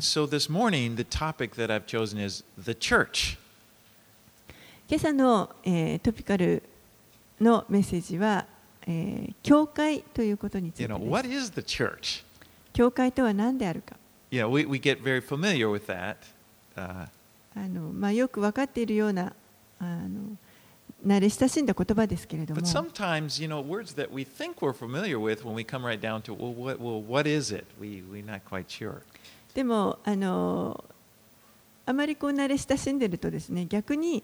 And so this morning, the topic that I've chosen is the church. 今朝の、えートピカルのメッセージは、えー教会ということについ You て know, です what is the church? 教会とは何であるか You know, we, we get very familiar with that. Uh, あの、まあ、よく分かっているようなあの慣れ親しんだ言葉ですけれども but sometimes, you know, words that we think we're familiar with, when we come right down to, well, what, well, what is it? We, we're not quite sure. でもあのあまりこう慣れ親しんでるとですね逆に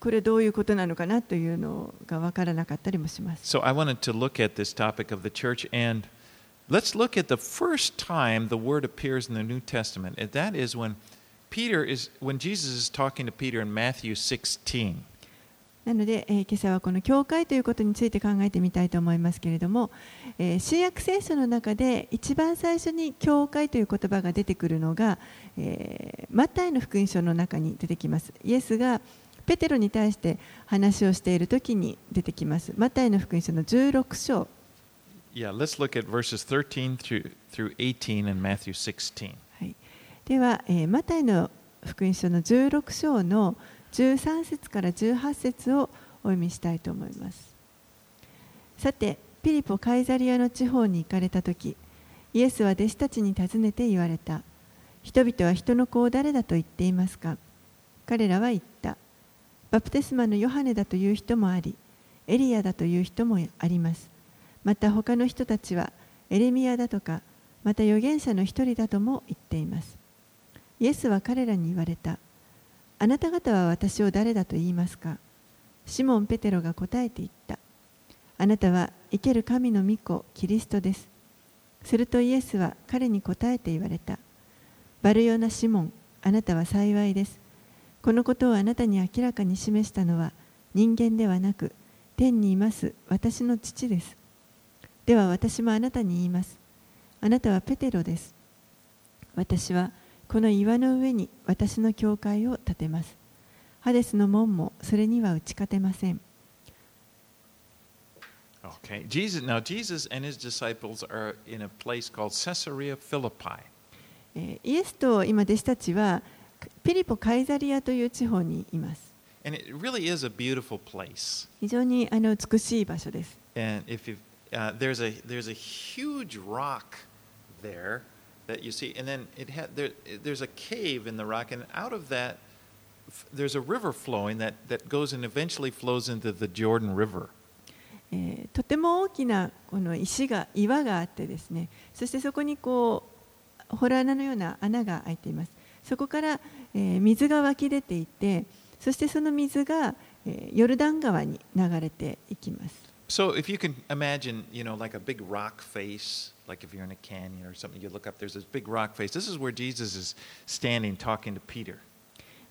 これどういうことなのかなというのが分からなかったりもします。So I wanted to look at this topic of the church, and let's look at the first time the word appears in the New Testament, and that is when Peter is when Jesus is talking to Peter in Matthew 16. なので、えー今朝はこの教会ということについて考えてみたいと思いますけれども、えー新約聖書の中で一番最初に教会という言葉が出てくるのが、えーマタイの福音書の中に出てきます。イエスがペテロに対して話をしている時に出てきます。マタイの福音書の16章 Yeah, let's look at verses 13 through through 18 in Matthew 16. はい、では、えーマタイの福音書の16章の13節から18節をお読みしたいと思います。さて、ピリポ・カイザリアの地方に行かれたとき、イエスは弟子たちに尋ねて言われた。人々は人の子を誰だと言っていますか？彼らは言った。バプテスマのヨハネだという人もあり、エリアだという人もあります。また他の人たちはエレミアだとか、また預言者の一人だとも言っています。イエスは彼らに言われた。あなた方は私を誰だと言いますか？シモン・ペテロが答えて言った。あなたは生ける神の御子、キリストです。するとイエスは彼に答えて言われた。バルヨナ・シモン、あなたは幸いです。このことをあなたに明らかに示したのは人間ではなく、天にいます私の父です。では私もあなたに言います。あなたはペテロです。私はこの岩の上に私の教会を建てます。ハデスの門もそれには打ち勝てません。Okay. Jesus now Jesus and his disciples are in a place called Caesarea Philippi. えーイエスと今弟子たちはピリポ・カイザリアという地方にいます。And it really is a beautiful place. 非常にあの美しい場所です。And if you uh, there's a there's a huge rock there that you see, and then it had there, there's a cave in the rock, and out of that there's a river flowing that that goes and eventually flows into the Jordan River. えーとても大きなこの石が岩があってですねそしてそこにこう洞穴のような穴が開いていますそこから、えー水が湧き出ていてそしてその水が、えーヨルダン川に流れていきます So if you can imagine, you know, like a big rock face, like if you're in a canyon or something, you look up, there's this big rock face. This is where Jesus is standing talking to Peter.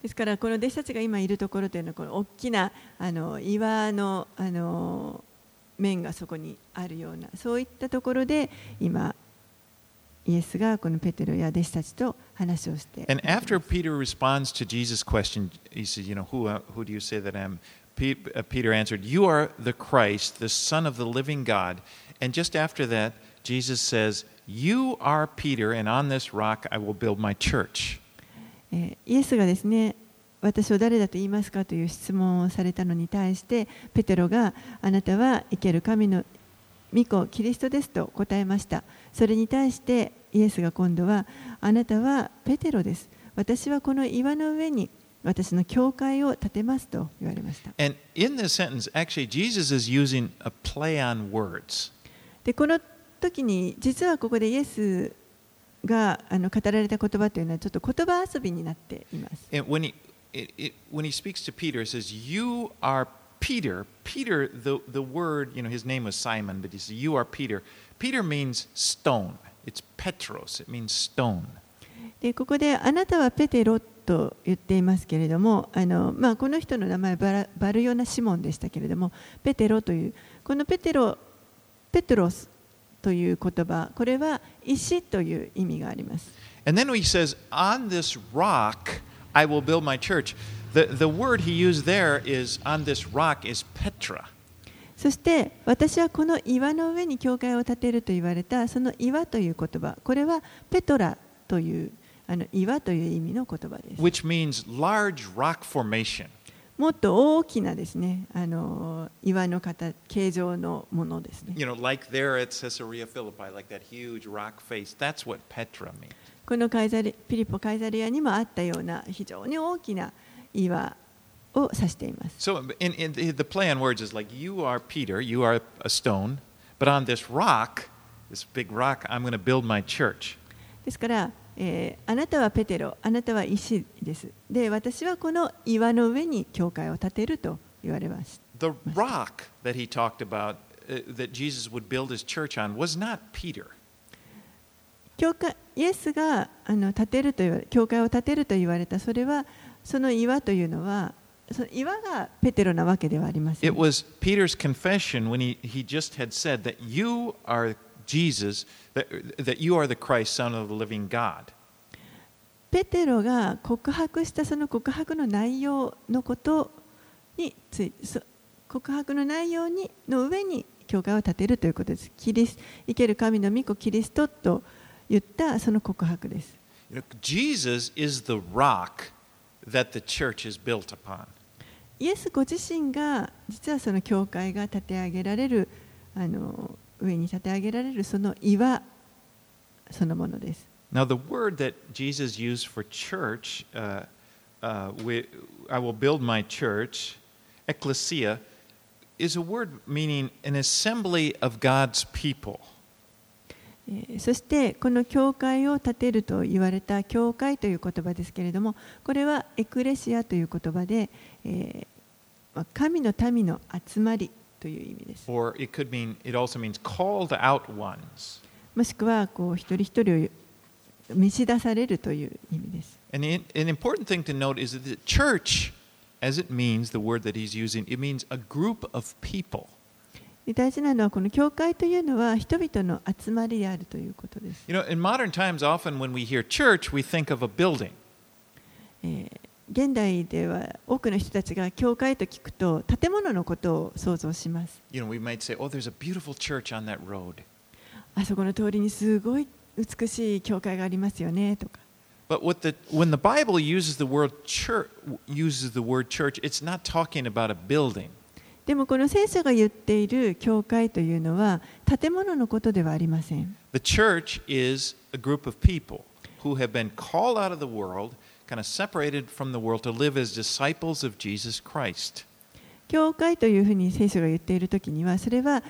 ですからこの弟子たちが今いるところというのはこの大きなあの岩のあの面がそこにあるようなそういったところで今イエスがこのペテロや弟子たちと話をして And after Peter responds to Jesus' question, he says, You know, who, uh, who do you say that I am? Peter answered, You are the Christ, the Son of the living God. And just after that, Jesus says, You are Peter, and on this rock I will build my church. イエスがですね私を誰だと言いますかという質問をされたのに対してペテロがあなたは生ける神の御子キリストですと答えましたそれに対してイエスが今度はあなたはペテロです私はこの岩の上に私の教会を建てますと言われました And in this sentence, actually, Jesus is using a play on words. でこの時に実はここでイエスがあの語られた言葉というのはちょっと言葉遊びになっています And when he, it, it, when he speaks to Peter, he says, You are Peter. Peter, the, the word, you know, his name was Simon, but he says, You are Peter. Peter means stone. It's Petros. It means stone. でここであなたはペテロと言っていますけれどもあの、まあ、この人の名前バラバルヨナ・シモンでしたけれどもペテロというこのペテロペトロスという言葉これは石という意味があります And then he says, On this rock I will build my church. The, the word he used there is, on this rock, is Petra. そして私はこの岩の上に教会を建てると言われたその岩という言葉これはペトラというあの岩という意味の言葉です。which means large rock formation. もっと大きなですね、あの岩の形形状のものですね。You know, like there at Caesarea Philippi, like that huge rock face. That's what Petra means. このカイザリピリポ・カイザリアにもあったような非常に大きな岩を指しています。So, in, in the, the play on words is like you are Peter, you are a stone, but on this rock, this big rock, I'm going to build my church. ですから、えーあなたはペテロ、あなたは石です。で、私はこの岩の上に教会を建てると言われます。The rock that he talked about, uh, that Jesus would build his church on, was not Peter. 教会イエスがあの建てると言われ教会を建てると言われたそれはその岩というのはその岩がペテロなわけではありませ It ん。was Peter's confession when he, he just had said that you are Jesus, that, that you are the Christ, Son of the living God. ペテロが告白したその告白の内容のことについそ告白の内容にの上に教会を建てるということです。キリス生ける神の御子キリストと言ったその告白です。Jesus is the rock that the church is built upon. イエスご自身が実はその教会が建て上げられるあの上に建て上げられるその岩そのものです。Now, the word that Jesus used for church, uh, uh, we, I will build my church, ecclesia, is a word meaning an assembly of God's people. えーそしてこの教会を建てると言われた教会という言葉ですけれどもこれはエクレシアという言葉で、えーまあ神の民の集まりという意味です。 Or it could mean, it also means called out ones. もしくはこう一人一人を召し出されるという意味です。 And in, an important thing to note is that the church, as it means, the word that he's using, it means a group of people. で大事なのはこの教会というのは人々の集まりであるということです。 You know, in modern times, often when we hear church, we think of a building. えー 現代では多くの人たちが教会と聞くと建物のことを想像します。You know, we might say, oh, there's a beautiful church on that road. あそこの通りにすごい美しい教会がありますよねとか。But what the, when the Bible uses the word church, uses the word church, it's not talking about a building. でもこの聖書が言っている教会というのは建物のことではありません。The church is a group of people who have been called out of the world, kind of separated from the world to live as disciples of Jesus Christ. 教会というふうに聖書が言っているときにはそれは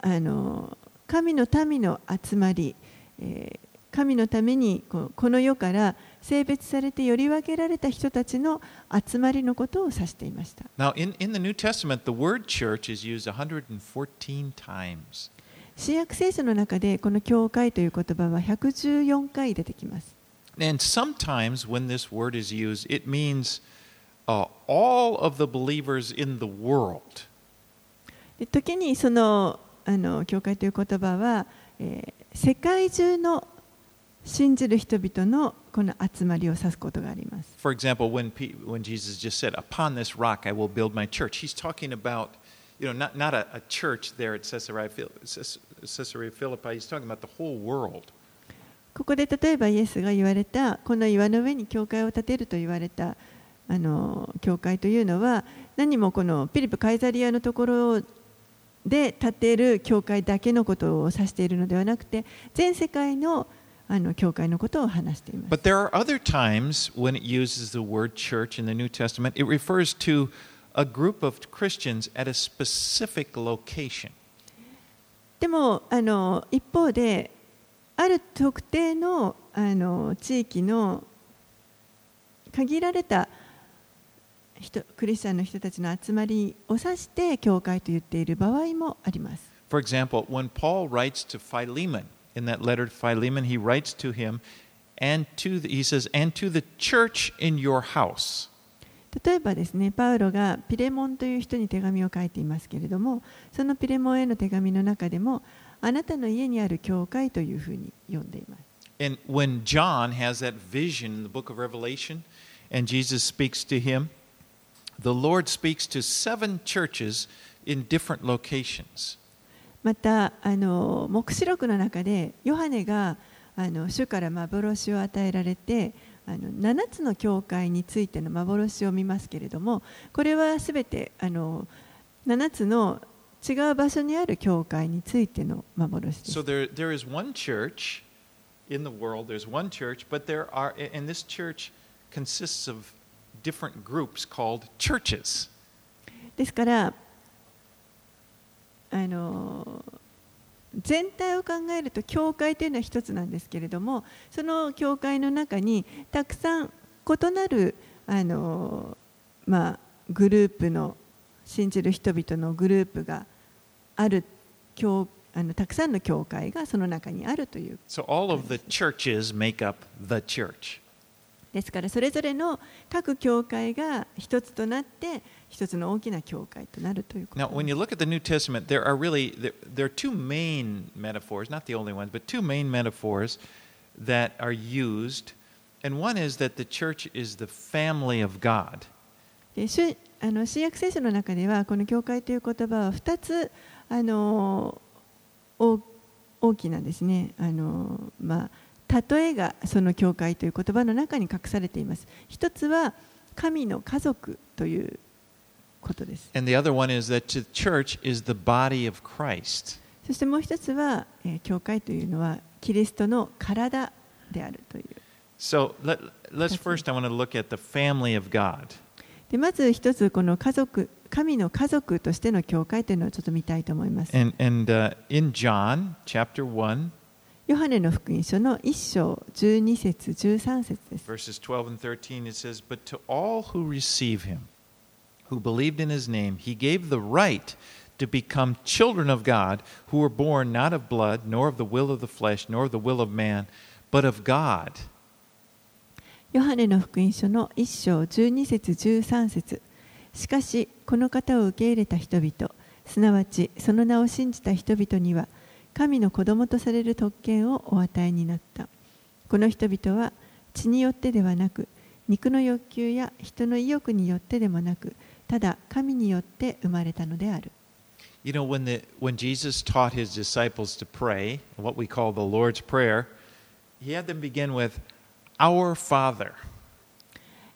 あの神の民の集まり、えー神のためにこの世から性別されてより分けられた人たちの集まりのことを指していました。Now, in, in the New Testament, the word church is used 114 times. 新約聖書の中でこの教会という言葉は114回出てきます。And sometimes when this word is used, it means uh, all of the believers in the world. で時にそのあの教会という言葉は、えー世界中の信じる人々のこの集まりを指すことがあります。 For example, when, P, when Jesus just said, Upon this rock I will build my church, he's talking about, you know, not, not a, a church there at Caesarea, Phil- Ces- Caesarea Philippi, he's talking about the whole world. ここで例えばイエスが言われたこの岩の上に教会を建てると言われたあの教会というのは何もこのピリプ・カイザリアのところで建てる教会だけのことを指しているのではなくて全世界のあの教会のことを話しています。But there are other times when it uses the word church in the New Testament, it refers to a group of Christians at a specific location. でもあの一方である特定のあの地域の限られた人クリスチャンの人たちの集まりを指して教会と言っている場合もあります。For example, when Paul writes to Philemon, in that letter to Philemon, he writes to him, and to the, he says, and to the church in your house. 例えばですね、パウロがピレモンという人に手紙を書いていますけれども、そのピレモンへの手紙の中でも、あなたの家にある教会というふうに読んでいます。And when John has that vision in the book of Revelation, and Jesus speaks to him, the Lord speaks to seven churches in different locations. またあの黙示録の中でヨハネがあの主から幻を与えられてあの7つの教会についての幻を見ますけれどもこれはすべてあの7つの違う場所にある教会についての幻です。So there, there is one church in the world, there's one church, but there are, and this church consists of different groups called churches. ですからあの全体を考えると教会というのは一つなんですけれどもその教会の中にたくさん異なるあの、まあ、グループの信じる人々のグループがある教あのたくさんの教会がその中にあるという So all of the churches make up the church. ですからそれぞれの各教会が一つとなって一つの大きな教会となるということ Now, when you look at the New Testament, there are really there, there are two main metaphors, not the only ones, but two main metaphors that are used. And one is that the church is the family of God. あの新約聖書の中ではこの教会という言葉は2つあの大大きなですねあの、まあ、例えがその教会という言葉の中に隠されています一つは神の家族ということです And the other one is that the church is the body of Christ. そしてもう一つは、えー教会というのはキリストの体であるという So let, let's first, I want to look at the family of God. でまず一つこの家族神の家族としての教会というのをちょっと見たいと思います And, and uh, in John chapter 1, ヨハネの福音書の1章12節13節です verses 12 and 13, it says, But to all who receive him, who believed in his name, he gave the right to become children of God, who were born not of blood, nor of the will of the flesh, nor of the will of man, but of God. ヨハネの福音書の1章12節13節。しかしこの方を受け入れた人々すなわちその名を信じた人々には神の子供とされる特権をお与えになった。この人々は血によってではなく肉の欲求や人の意欲によってでもなくただ神によって生まれたのである。You know, when, the, when Jesus taught his disciples to pray, what we call the Lord's Prayer, he had them begin with, Our Father.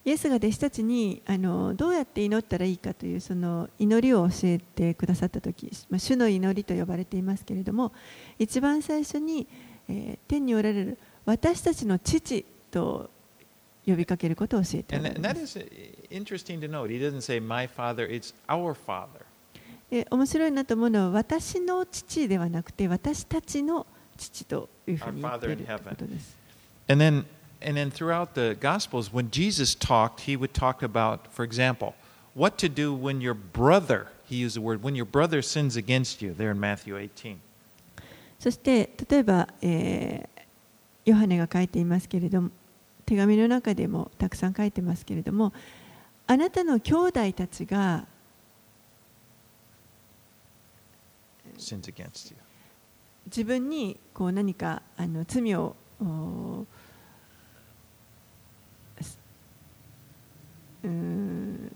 イエスが弟子たちにあのどうやって祈ったらいいかというその祈りを教えてくださった時、まあ、主の祈りと呼ばれていますけれども一番最初に、えー天におられる私たちの父と呼びかけることを教えてお And ら that, れます is interesting to note. He doesn't say, My Father, it's our Father. で面白いなと思うのは私の父ではなくて私たちの父というふうに言っているということです。And then, throughout the Gospels, when Jesus talked, he would talk about, for example, what to do when your brother, he used the word, when your brother sins against you, there in Matthew 18. そして例えば、えーヨハネが書いていますけれども手紙の中でもたくさん書いてますけれどもあなたの兄弟たちが Sins against you. 自分にこう何かあの罪をおすうーん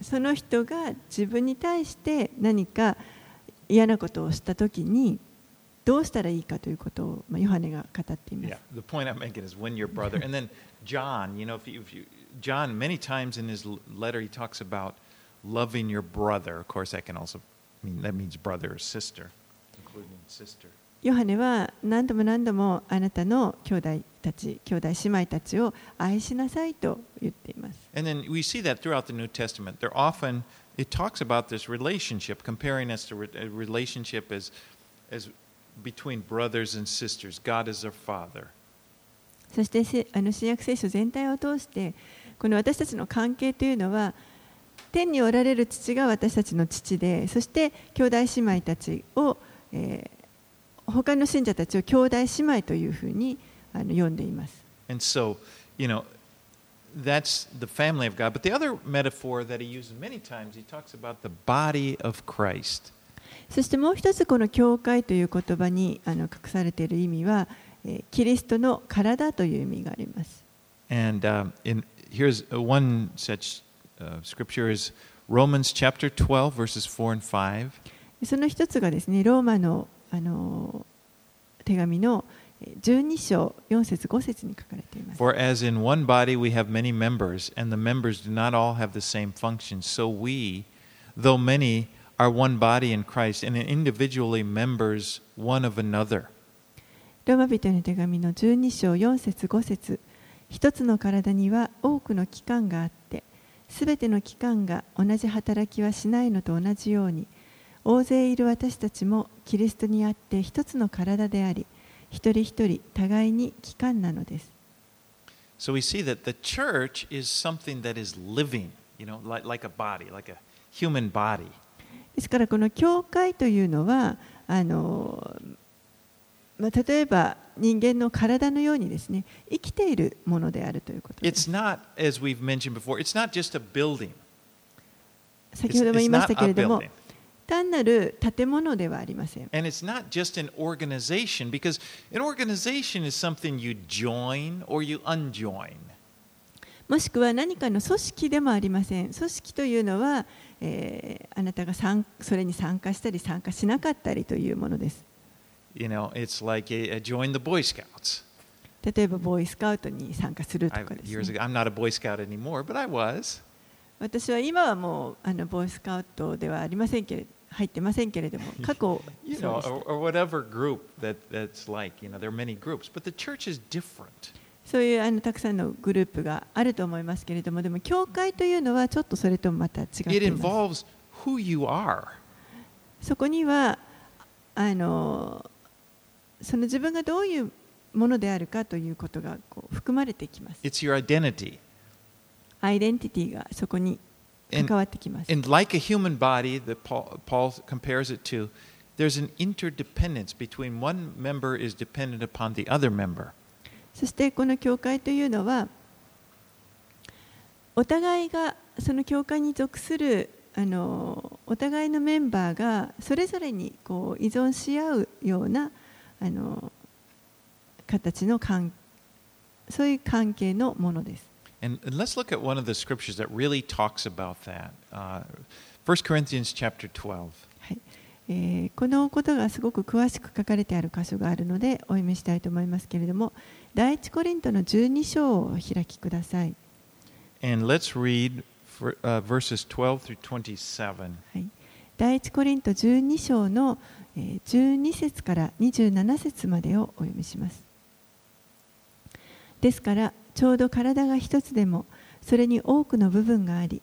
その人が自分に対して何か嫌なことをしたときにどうしたらいいかということを、まあ、ヨハネが語っています Yeah, the point I'm making is when your brother, and then John, you know, if you, if you, John, many times in his letter, he talks about loving your brother. Of course, that can also mean, that means brother or sister, including sister. ヨハネは何度も何度もあなたの兄弟たち、兄弟姉妹たちを愛しなさいと言っています。And then we see that throughout the New Testament. They're often, it talks about this relationship, comparing us to a relationship as, as between brothers and sisters. God is our Father. そしてせあの新約聖書全体を通してこの私たちの関係というのは天におられる父が私たちの父でそして兄弟姉妹たちを、えー他の信者たちを兄弟姉妹というふうにあの呼んでいます。And so, you know, that's the family of God. But the other metaphor that he uses many times, he talks about the body of Christ. そしてもう一つこの教会という言葉にあの隠されている意味は、えーキリストの体という意味があります。And um, in, here's uh, one such uh, scripture is Romans chapter 12, verses 4 and 5. その一つがですね、ローマのあの手紙の12章4節5節に書かれています。For as in one body we have many members, and the members do not all have the same function, so we, though many, are one body in Christ, and individually members one of another. ローマ人への手紙の12章4節5節一つの体には多くの器官があって、すべての器官が同じ働きはしないのと同じように、大勢いる私たちもキリストにあって一つの体であり、一人一人互いに器官なのです。So we see that the church is something that is living, you know, like, like a body, like a human body. ですからこの教会というのはあの、まあ、例えば人間の体のようにですね生きているものであるということで It's す。not, as we've mentioned before, it's not just a building. 先 It's, ほども it's 言いましたけれども building. 単なる建物ではありません。もしくは何かの組織でもありません。組織というのは、えー、あなたがさんそれに参加したり参加しなかったりというものです。例えば、ボーイスカウトに参加するとかです、ね。私は今はもうあのボーイスカウトではありませんけれど。入ってませんけれども、過去、そういうあのたくさんのグループがあると思いますけれども、でも、教会というのはちょっとそれともまた違うていす。そこにはあのその自分がどういうものであるかということがこう含まれてきます。アイデンティティがそこに And, 関わってきます and like a human body that Paul, Paul compares it to, there's an interdependence between one member is dependent upon the other member. そしてこの教会というのはお互いがその教会に属するあのお互いのメンバーがそれぞれにこう依存し合うようなあの形の関そういう関係のものです。ええ、このことがすごく詳しく書かれてある箇所があるのでお読みしたいと思いますけれども第一コリントの12章を開きください、はい、第一コリント12章の12節から27節までをお読みします。ですからちょうど体が一つでもそれに多くの部分があり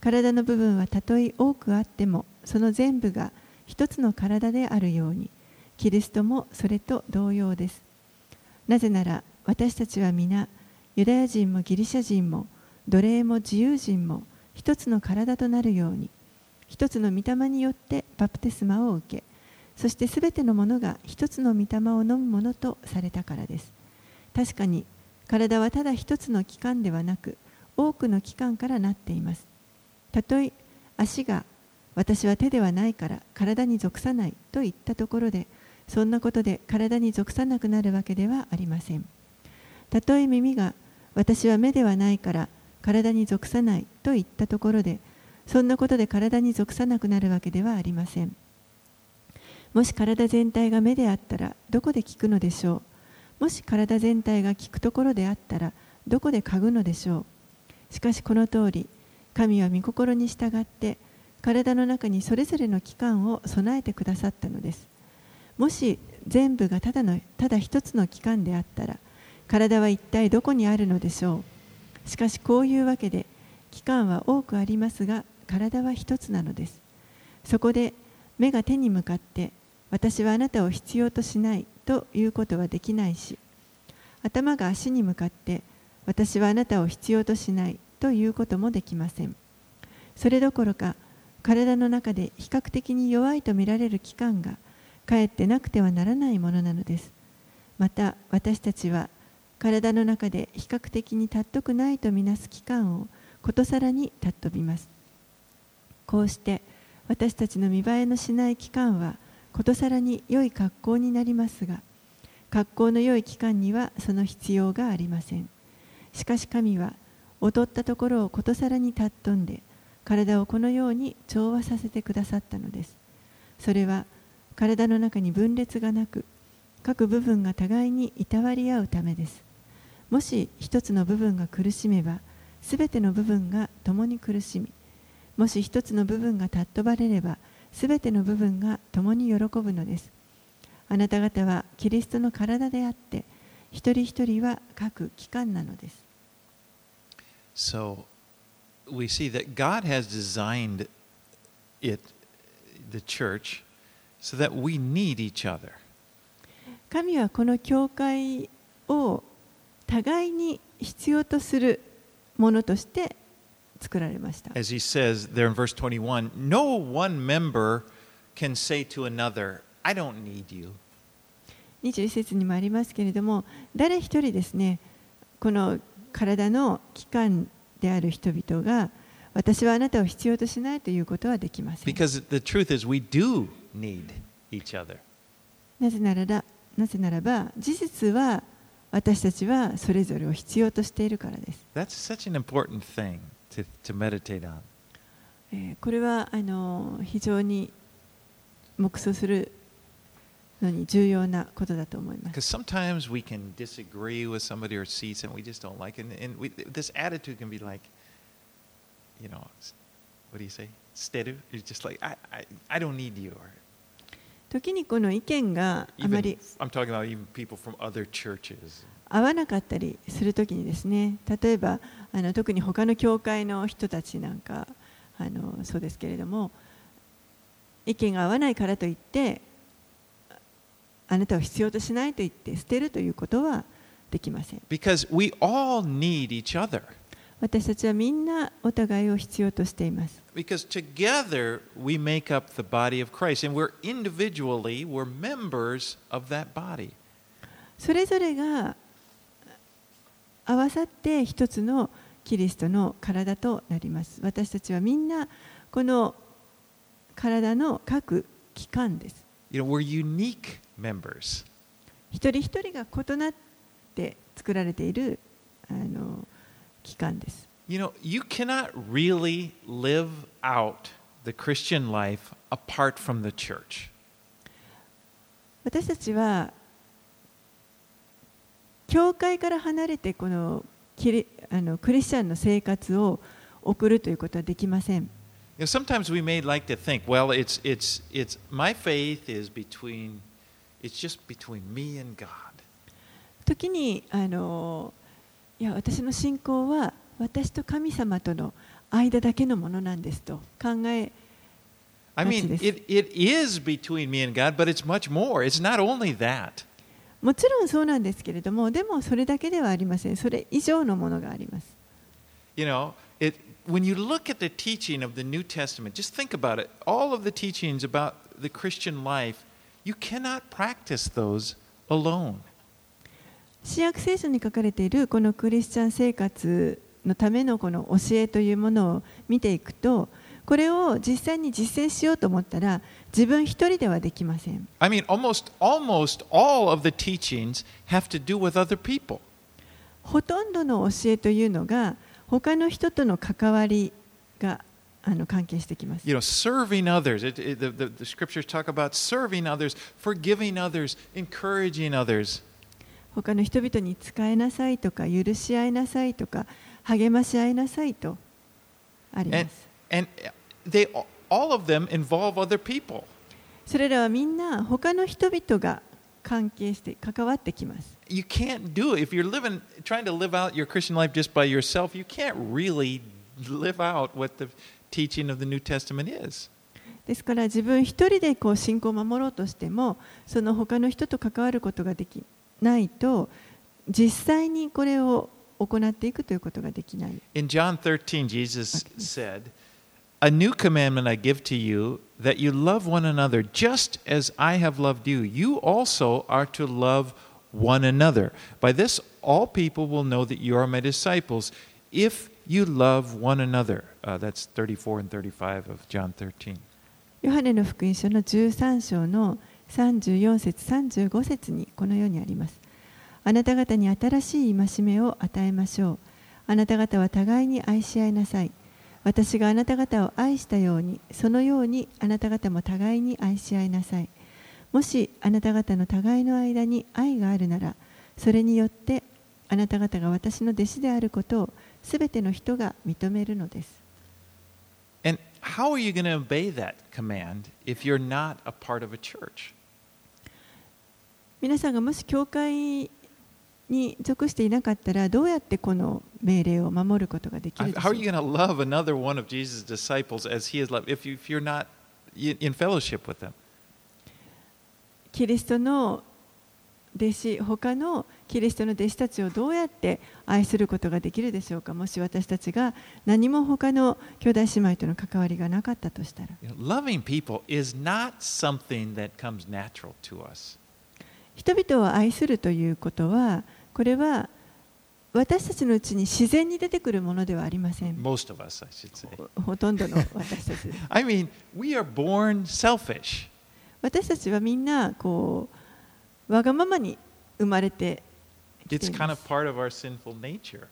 体の部分はたとえ多くあってもその全部が一つの体であるようにキリストもそれと同様です。なぜなら私たちは皆ユダヤ人もギリシャ人も奴隷も自由人も一つの体となるように一つの御霊によってバプテスマを受けそしてすべてのものが一つの御霊を飲むものとされたからです確かに体はただ一つの器官ではなく多くの器官からなっています。たとえ足が私は手ではないから体に属さないと言ったところでそんなことで体に属さなくなるわけではありません。たとえ耳が私は目ではないから体に属さないと言ったところでそんなことで体に属さなくなるわけではありません。もし体全体が目であったらどこで聞くのでしょう？もし体全体が聞くところであったらどこで嗅ぐのでしょう？しかしこの通り神は御心に従って体の中にそれぞれの器官を備えてくださったのです。もし全部がただのただ一つの器官であったら体は一体どこにあるのでしょう？しかしこういうわけで器官は多くありますが体は一つなのです。そこで目が手に向かって私はあなたを必要としないということはできないし頭が足に向かって私はあなたを必要としないということもできません。それどころか体の中で比較的に弱いと見られる器官がかえってなくてはならないものなのです。また私たちは体の中で比較的に尊くないとみなす器官をことさらに尊びます。こうして私たちの見栄えのしない器官はことさらに良い格好になりますが格好の良い器官にはその必要がありません。しかし神は劣ったところをことさらに尊んで体をこのように調和させてくださったのです。それは体の中に分裂がなく各部分が互いにいたわり合うためです。もし一つの部分が苦しめばすべての部分が共に苦しみもし一つの部分が尊ばれればすべての部分が共に喜ぶのですあなた方はキリストの体であって一人一人は各機関なのです So we see that God has designed it, the church, so that we need each other. 神はこの教会を互いに必要とするものとして作られました。As he says there in verse 21, no one member can say to another, I don't need you. 21節にもありますけれども、誰一人ですね、この体の器官である人々が、私はあなたを必要としないということはできません。Because the truth is, we do need each other. なぜならば、なぜならば事実は私たちはそれぞれを必要としているからです。That's such an important thing to, to meditate on. えーこれはあの非常に黙想するのに重要なことだと思います。Because sometimes we can disagree with somebody or see something we just don't like, and, and we, this attitude can be like, you know, what do you say? Steady? It's just like, I, I, I don't need you. Or 時にこの意見があまり I'm talking about even people from other churches. 合わなかったりするときにですね例えばあの特に他の教会の人たちなんかあのそうですけれども意見が合わないからといってあなたを必要としないと言って捨てるということはできません Because we all need each other. 私たちはみんなお互いを必要としています Because together we make up the body of Christ, and we're individually, we're members of that body. それぞれが合わさって一つのキリストの体となります私たちはみんなこの体の各器官です You know, we're unique members. 一人一人が異なって作られているあの器官です You know, you cannot really live out the Christian life apart from the church. 私たちは教会から離れてこのキリあのクリスチャンの生活を送るということはできません You know, sometimes we may like to think, well, it's, it's, it's, my faith is between, it's just between me and God. 時にあのいや私の信仰は私と神様との間だけのものなんですと考え I mean, it, it is between me and God, but it's much more. It's not only that. もちろんそうなんですけれどもでもそれだけではありませんそれ以上のものがあります You know, it, when you look at the teaching of the New Testament, just think about it. All of the teachings about the Christian life, you cannot practice those alone. 新約聖書に書かれているこのクリスチャン生活のためのこの教えというものを見ていくとこれを実際に実践しようと思ったら自分一人ではできません I mean, almost, almost all of the teachings have to do with other people. ほとんどの教えというのが他の人との関わりがあの関係してきます。You know, serving others. It, it, the, the, the scriptures talk about serving others, forgiving others, encouraging others. 他の人々に仕えなさいとか許し合いなさいとか励まし合いなさいとありま And, す。and they, all of them involve other people. それらはみんな他の人々が関係して関わってきます。You can't do it. If you're living, trying to live out your Christian life just by yourself, you can't really live out what the teaching of the New Testament is. ですから自分一人でこう信仰を守ろうとしてもその他の人と関わることができないと実際にこれを行っていくということができない。In John 13, Jesus said, A new commandment I give to you, that you love one another just as I have loved you. You also are to love one another. By this, all people will know that you are my disciples, if you love one another. Uh, that's 34 and 35 of John 13. ヨハネの福音書の13章の34節35節にこのようにあります。あなた方に新しい戒めを与えましょう。あなた方は互いに愛し合いなさい。 私があなた方を愛したように、そのようにあなた方も互いに愛し合いなさい。もしあなた方の互いの間に愛があるならそれによってあなた方が私の弟子であることをすべての人が認めるのです And how are you going to obey that command if you're not a part of a church? 皆さんがもし教会に属していなかったらどうやってこの命令を守ることができるんでしょう？キリストの弟子他のキリストの弟子たちをどうやって愛することができるでしょうか？もし私たちが何も他の兄弟姉妹との関わりがなかったとしたら。人々を愛するということは、これは私たちのうちに自然に出てくるものではありません Most of us, I should say. ほほとんどの私たち I mean, we are born selfish. 私たちはみんなこうわがままに生まれてきて It's い kind ま of す part of our sinful nature.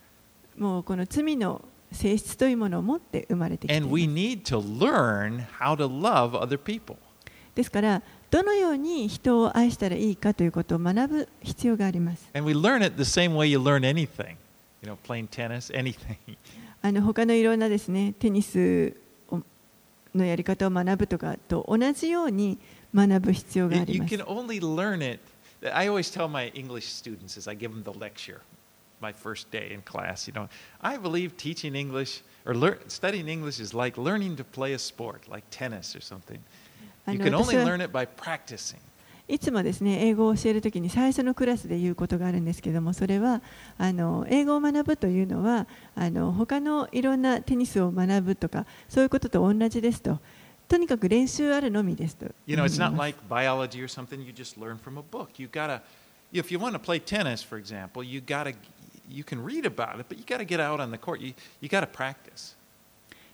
もうこの罪の性質というものを持って生まれてきてい And ま we す need to learn how to love other people. ですからどのように人を愛したらいいかということを学ぶ必要があります And we learn it the same way you learn anything. You know, playing tennis, anything. あの他のいろんなですねテニスをのやり方を学ぶとかと同じように学ぶ必要があ You り you ます can only learn it. I always tell my English students as I give them the lecture, my first day in class, you know, I believe teaching English or lear- studying English is like learning to play a sport, like tennis or something. いつもですね英語を教えるときに最初のクラスで言うことがあるんですけどもそれはあの英語を学ぶというのはあの他のいろんなテニスを学ぶとかそういうことと同じですと。とにかく練習あるのみですと。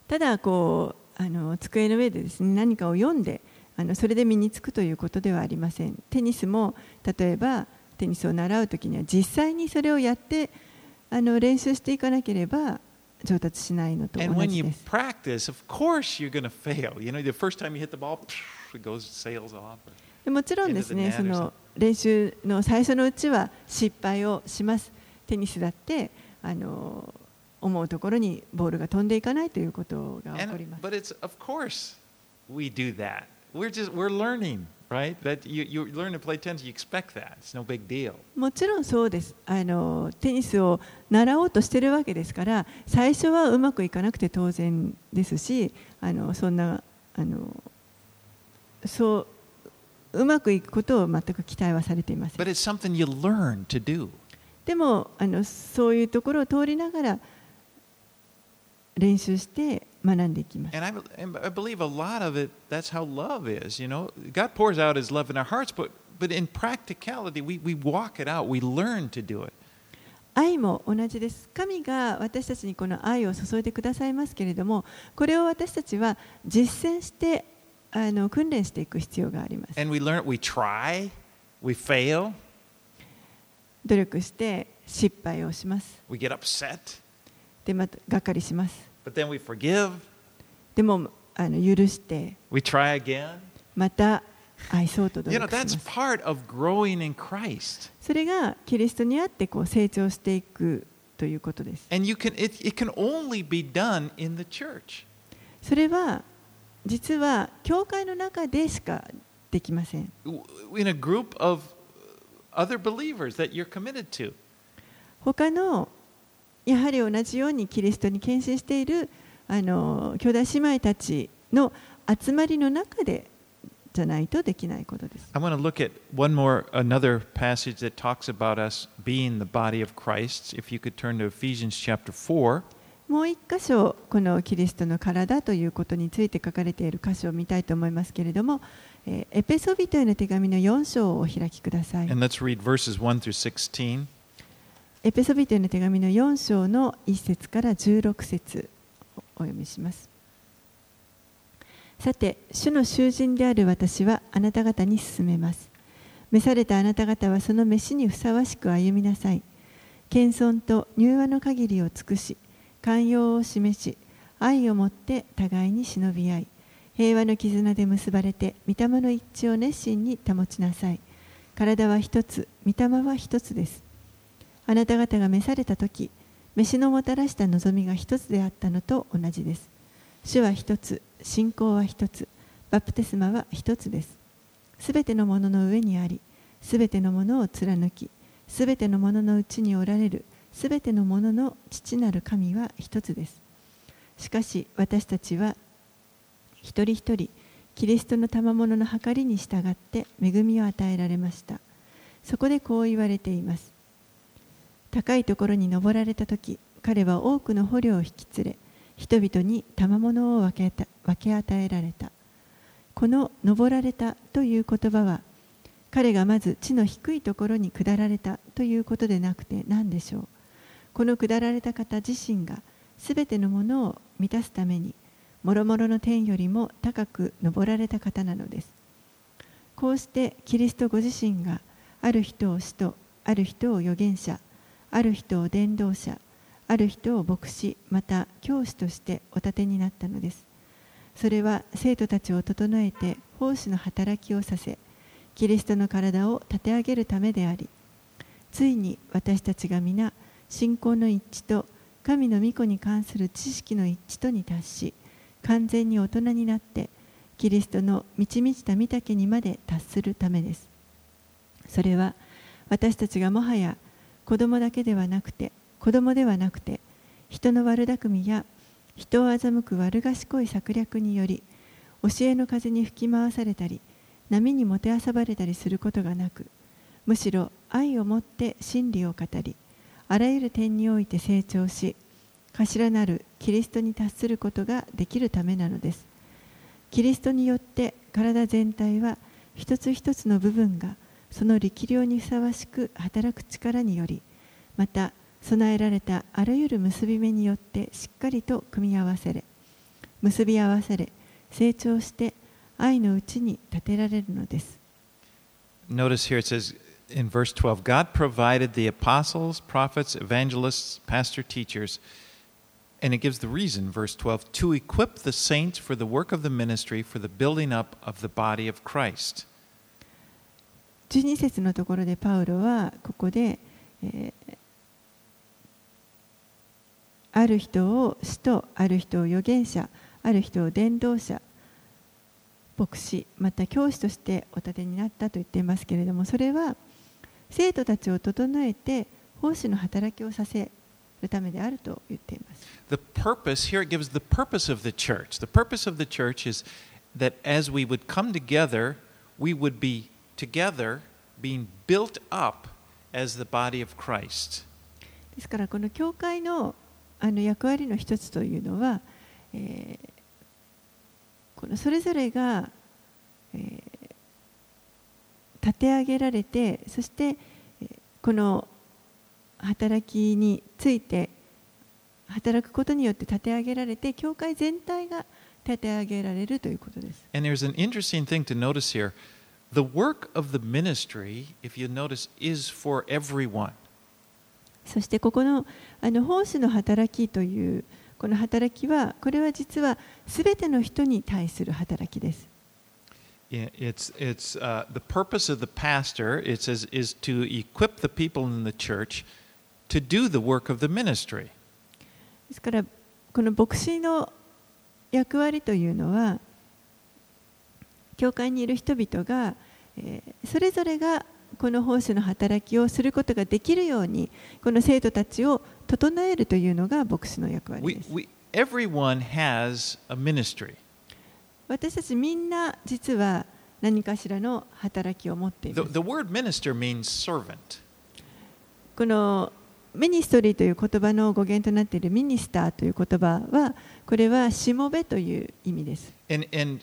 ただこうあの机の上でですね何かを読んで。あのそれで身につくということではありません。テニスも例えばテニスを習うときには実際にそれをやってあの練習していかなければ上達しないのと And 同 when じ you です。Practice, of course you're gonna fail. You know, the first time you hit the ball, it goes sails off. でもちろんですねその練習の最初のうちは失敗をします。テニスだってあの思うところにボールが飛んでいかないということが起こり And, ます。but We're just we're learning, right? That you, you learn to play tennis, you expect that. It's no big deal. もちろんそうですあのテニスを習おうとしてるわけですから最初はうまくいかなくて当然ですしあのそんなあのそううまくいくことを全く期待はされていません But it's something you learn to do. でもあのそういうところを通りながら練習して学んでいきます And I, and I believe a lot of it, that's how love is. You know, God pours out His love in our hearts, but, but in practicality, we, we walk it out. We learn to do it. 愛も同じです神が私たちにこの愛を注いでくださいますけれどもこれを私たちは実践してあの訓練していく必要があります And we learn, we try, we fail, 努力して失敗をします we get upset, でまたがっかりしますでもあの許して。またそ。それがキリストにあってこう成長していくということです。それは実は教会の中でしかできません。他のやはり同じようにキリストに献身しているあの兄弟姉妹たちの集まりの中でじゃないとできないことです。I want to look at one more, another passage that talks about us being the body of Christ. If you could turn to Ephesians chapter 4. もう一箇所このキリストの体ということについて書かれている箇所を見たいと思いますけれども、えーエペソビトへの手紙の4章をお開きください。And let's read verses 1 through 16. エペソビトへの手紙の4章の1節から16節をお読みします。さて、主の囚人である私はあなた方に勧めます。召されたあなた方はその召しにふさわしく歩みなさい。謙遜と柔和の限りを尽くし、寛容を示し、愛をもって互いに忍び合い、平和の絆で結ばれて御霊の一致を熱心に保ちなさい体は一つ御霊は一つですあなた方が召された時飯のもたらした望みが一つであったのと同じです。主は一つ信仰は一つバプテスマは一つです。すべてのものの上にありすべてのものを貫きすべてのもののうちにおられるすべてのものの父なる神は一つです。しかし私たちは一人一人キリストの賜物の計りに従って恵みを与えられました。そこでこう言われています。高いところに登られた時彼は多くの捕虜を引き連れ人々に賜物を分けた分け与えられた。この登られたという言葉は彼がまず地の低いところに下られたということでなくて何でしょう。この下られた方自身がすべてのものを満たすためにもろもろの天よりも高く登られた方なのです。こうしてキリストご自身がある人を使徒ある人を預言者ある人を伝道者ある人を牧師また教師としてお立てになったのです。それは生徒たちを整えて奉仕の働きをさせキリストの体を立て上げるためでありついに私たちが皆信仰の一致と神の御子に関する知識の一致とに達し完全に大人になってキリストの満ち満ちた御丈にまで達するためです。それは私たちがもはや子供だけではなくて子供ではなくて人の悪巧みや人を欺く悪賢い策略により教えの風に吹き回されたり波にもてあそばれたりすることがなくむしろ愛をもって真理を語りあらゆる点において成長し頭なるキリストに達することができるためなのです。キリストによって体全体は一つ一つの部分がその力量にふさわしく働く力によりまた備えられたあらゆる結び目によってしっかりと組み合わせれ結び合わせれ成長して愛のうちに立てられるのです。Notice here it says in verse 12 God provided the apostles, prophets, evangelists, pastor, teachers, and it gives the reason, verse 12, to equip the saints for the work of the ministry, for the building up of the body of Christ. 12節のところでパウロはここで、えー、ある人を使徒、ある人を預言者、ある人を伝道者、牧師、また教師としてお立てになったと言っていますけれども、それは生徒たちを整えて奉仕の働きをさせるためであると言っています。The purpose, here it gives the purpose of the church. The purpose of the church is that as we would come together, we would be together being built up as the body of Christ. ですからこの教会のあの役割の一つというのは、えー、このそれぞれが、えー、立て上げられてそしてこの働きについて働くことによって立て上げられて教会全体が立て上げられるということです。And there's an interesting thing to notice here. The work of the ministry, if you notice, is for everyone. そしてここのあの奉仕の働きというこの働きはこれは実はすべての人に対する働きです。It's, it's, uh, the purpose of the pastor it says, is to equip the people in the church to do the work of the ministry. ですからこの牧師の役割というのは 教会にいる人々が、えー、それぞれがこの奉仕の働きをすることができるようにこの生徒たちを整えるというのが牧師の役割です。We, we. 私たちみんな実は何かしらの働きを持っています。The, the word minister means servant. このミニストリーという言葉の語源となっているミニスターという言葉はこれはしもべという意味です。And, and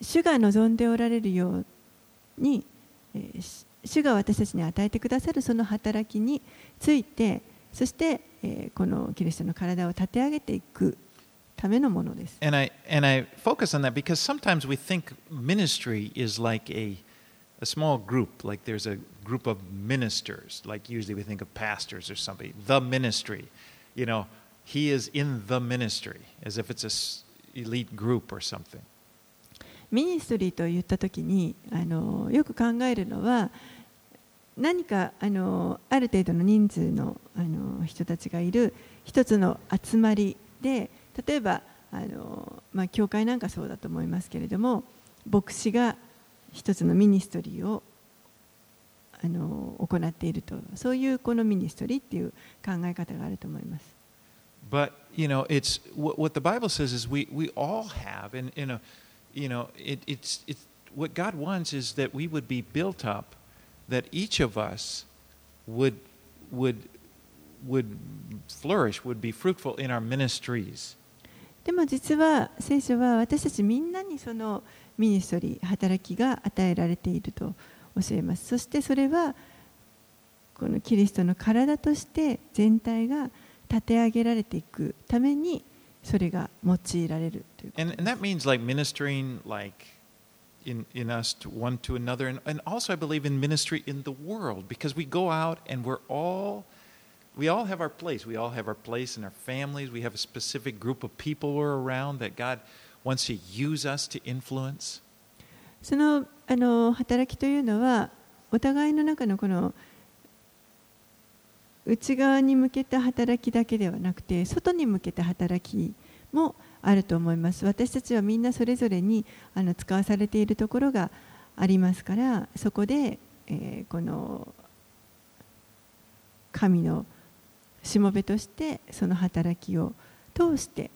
主が望んでおられるように、えー主が私たちに与えてくださるその働きについてそして、えー、このキリストの体を立て上げていくためのものです。And I, and I focus on that because sometimes we think ministry is like a, a small group, like there's a group of ministers, like usually we think of pastors or somebody, the ministry. You know, he is in the ministry, as if it's a elite group or something. ministry と言ったときにあのよく考えるのは何かあのある程度の人数のあの人たちがいる一つの集まりで例えばあの、まあ、教会なんかそうだと思いますけれども牧師が一つの ministry をあの行っているとそういうこの ministry っていう考え方があると思います。But, you know, it's what the Bible says is we, we all have, and, you know, you know it, it's, it's, what God wants is that we would be built up that each of us would, would, would flourish, would be fruitful in our ministries. でも実は聖書は私たちみんなにそのミニストリー働きが与えられていると教えますそしてそれはこのキリストの体として全体が立て上げられていくためにそれが用いられるということ And, and that means like ministering like in, in us to one to another. And, and also, I believe in ministry in the world because we go out and we're all, we all have our place. We all have our place in our families. We have a specific group of people we're around that God wants to use us to influence. そのあの働きというのはお互いの中のこの 内側に向けた働きだけではなくて外に向けた働きもあると思います私たちはみんなそれぞれにあの使わされているところがありますからそこで、えー、この神のしもべとしてその働きを通して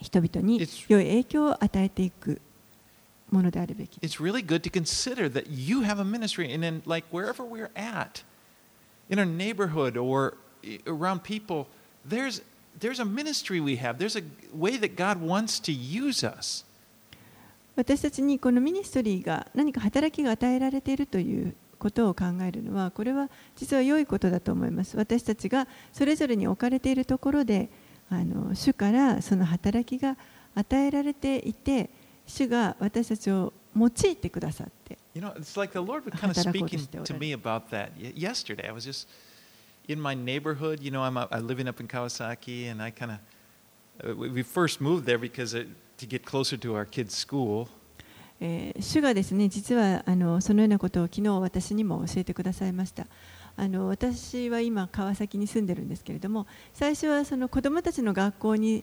人々に良い影響を与えていくものであるべき。It's really good to consider that you have a ministry and then like wherever we're at in our neighborhood or around people there's there's a ministry we have. There's a way that God wants to use us. 私たちにこのミニストリーが何か働きが与えられているということを考えるのはこれは実は良いことだと思います私たちがそれぞれに置かれているところであの主からその働きが与えられていて主が私たちを用いてくださって You know, it's like the Lord was kind of speaking to me about that yesterday. I was just in my neighborhood. You know, I'm, I'm living up in Kawasaki, and I kind of, we first moved there because it, to get closer to our kids' school. えー、主がですね実はあのそのようなことを昨日私にも教えてくださいましたあの私は今川崎に住んでるんですけれども最初はその子どもたちの学校に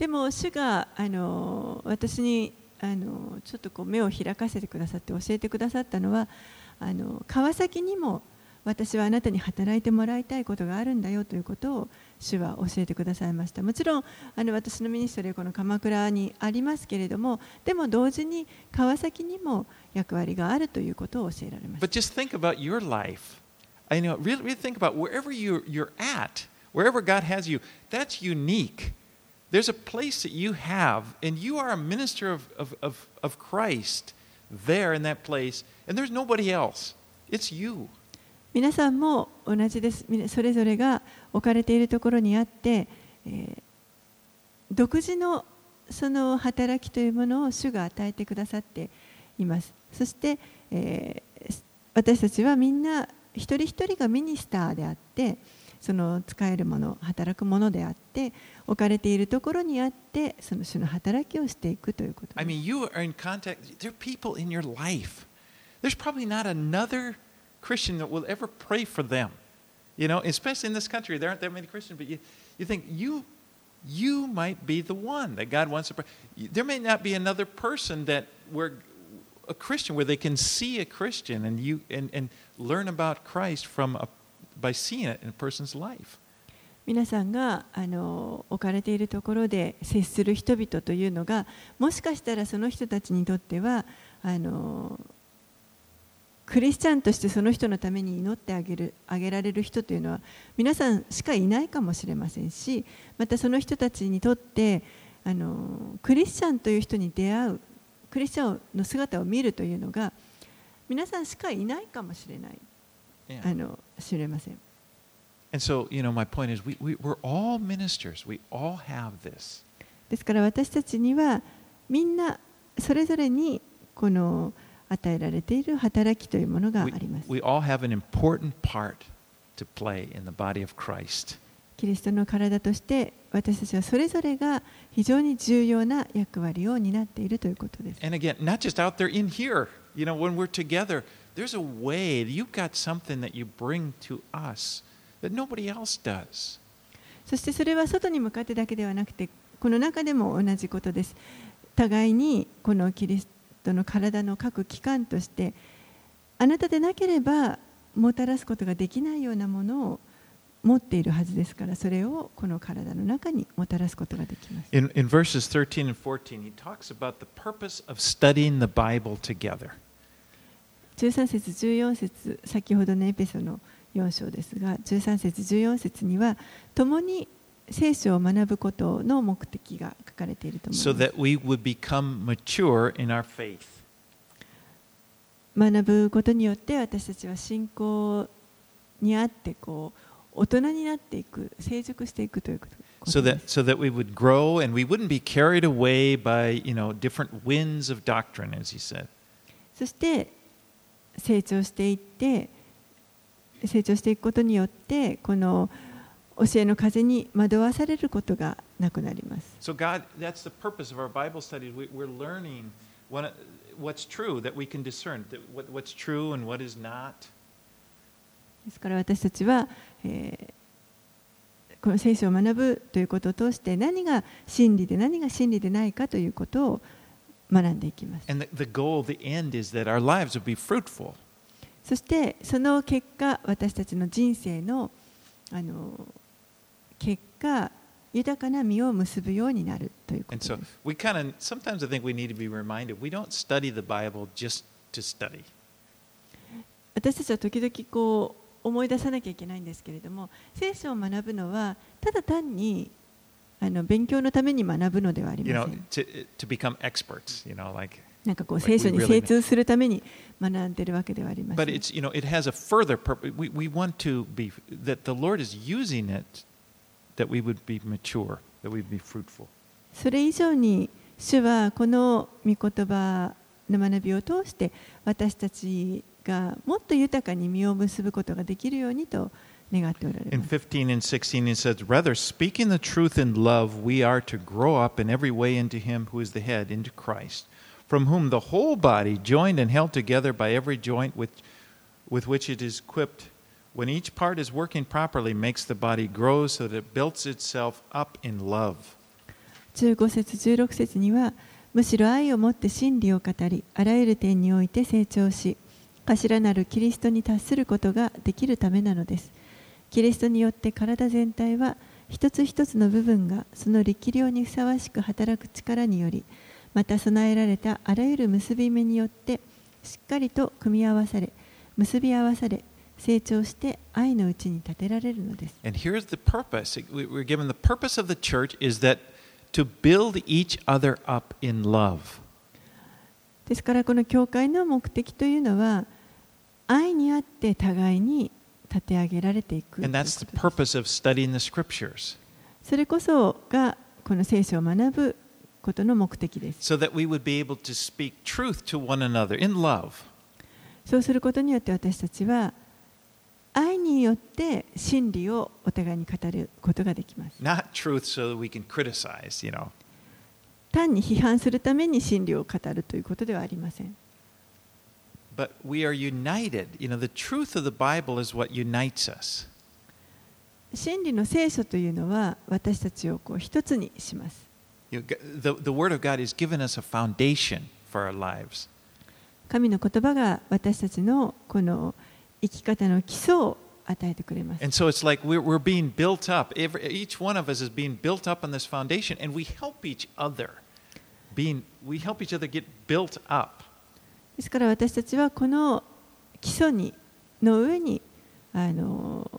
でも主があの私にあのちょっとこう目を開かせてくださって教えてくださったのはあの川崎にも私はあなたに働いてもらいたいことがあるんだよということを主は教えてくださいましたもちろんあの私のミニストリーはこの鎌倉にありますけれどもでも同時に川崎にも役割があるということを教えられました。But just think about your life. I know, really, really think about wherever you're, you're at, wherever God has you, that's unique. There's a place that you have, and you are a minister of, of, of, of Christ there in that place, and there's nobody else. It's you. 皆さんも同じです。それぞれが置かれているところにあって、えー、独自のその働きというものを主が与えてくださっています。そして、えー、私たちはみんな一人一人がミニスターであって、その使えるもの働くものであって置かれているところにあってその主の働きをしていくということ I mean, you are in contact, there are people in your life. There's probably not another Christian that will ever pray for them. You know, especially in this country, there aren't that many Christians, but you, you think you, you might be the one that God wants to pray. There may not be another person that we're, a Christian where they can see a Christian and you and, and learn about Christ from a, 皆さんがあの置かれているところで接する人々というのがもしかしたらその人たちにとってはあのクリスチャンとしてその人のために祈ってあげるあげられる人というのは皆さんしかいないかもしれませんしまたその人たちにとってあのクリスチャンという人に出会うクリスチャンの姿を見るというのが皆さんしかいないかもしれない。あの知れません。And so, you know, my point is we, we, we're all ministers. We all have this. ですから私たちにはみんなそれぞれにこの与えられている働きというものがあ We, ります。we all have an important part to play in the body of Christ. キリストの体として私たちはそれぞれが非常に重要な役割を担っているということです。And again, not just out there in here. You know, when we're together, there's a way, you've got something that you bring to us that nobody else does. そしてそれは外に向かってだけではなくてこの中でも同じことです。互いにこのキリストの体の各機関としてあなたでなければもたらすことができないようなものを持っているはずですからそれをこの体の中にもたらすことができます。In, in verses 13 and 14, he talks about the purpose of studying the Bible together. 13節14節先ほどのエペソの4章ですが13節14節には共に聖書を学ぶことの目的が書かれていると思い so ます that we would become mature in our faith. 学ぶことによって私たちは信仰にあってこう大人になっていく成熟していくということこ So that, す so that we would grow and we wouldn't be carried away by you know, different winds of doctrine, as he said. そして成長していって成長していくことによってこの教えの風に惑わされることがなくなります So, God, that's the purpose of our Bible study. We, we're learning what, what's true, that we can discern what, what's true and what is not. ですから私たちは、えーこの聖書を学ぶということを通して何が真理で何が真理でないかということを学んでいきます。そしてその結果、私たちの人生の,あの結果、豊かな実を結ぶようになるということです。私たちは時々こう思い出さなきゃいけないんですけれども、聖書を学ぶのはただ単にあの勉強のために学ぶのではありませ。なんかこう聖書に精通するために学んでいるわけではありません。それ以上に、主はこの御言葉の学びを通して、私たちがもっと豊かに身を結ぶことができるようにと。願っておられ In ます。15 and 16 it says, Rather speaking the truth in love, we are to grow up in every way into Him who is the head, into Christ, from whom the whole body, joined and held together by every joint with, with which it is equipped, when each part is working properly, makes the body grow so that it builds itself up in love. 15節16節にはむしろ愛をもって真理を語りあらゆる点において成長し頭なるキリストに達することができるためなのですキリストによって体全体は一つ一つの部分がその力量にふさわしく働く力によりまた備えられたあらゆる結び目によってしっかりと組み合わされ結び合わされ成長して愛のうちに立てられるのです And here's the purpose. We- We're given the purpose of the church is that to build each other up in love. ですからこの教会の目的というのは愛にあって互いに立て上げられていくこ。それこそがこの聖書を学ぶことの目的です。そうすることによって私たちは愛によって真理をお互いに語ることができます。単に批判するために真理を語るということではありません。But we are united. You know, the truth of the Bible is what unites us. 真理の聖書というのは私たちをこう一つにします You know, g- the, the Word of God has given us a foundation for our lives. 神の言葉が私たちのこの生き方の基礎を与えてくれます。 And so it's like we're, we're being built up. Every, each one of us is being built up on this foundation, and we help each other. Being, we help each other get built up. ですから私たちはこの基礎にの上にあの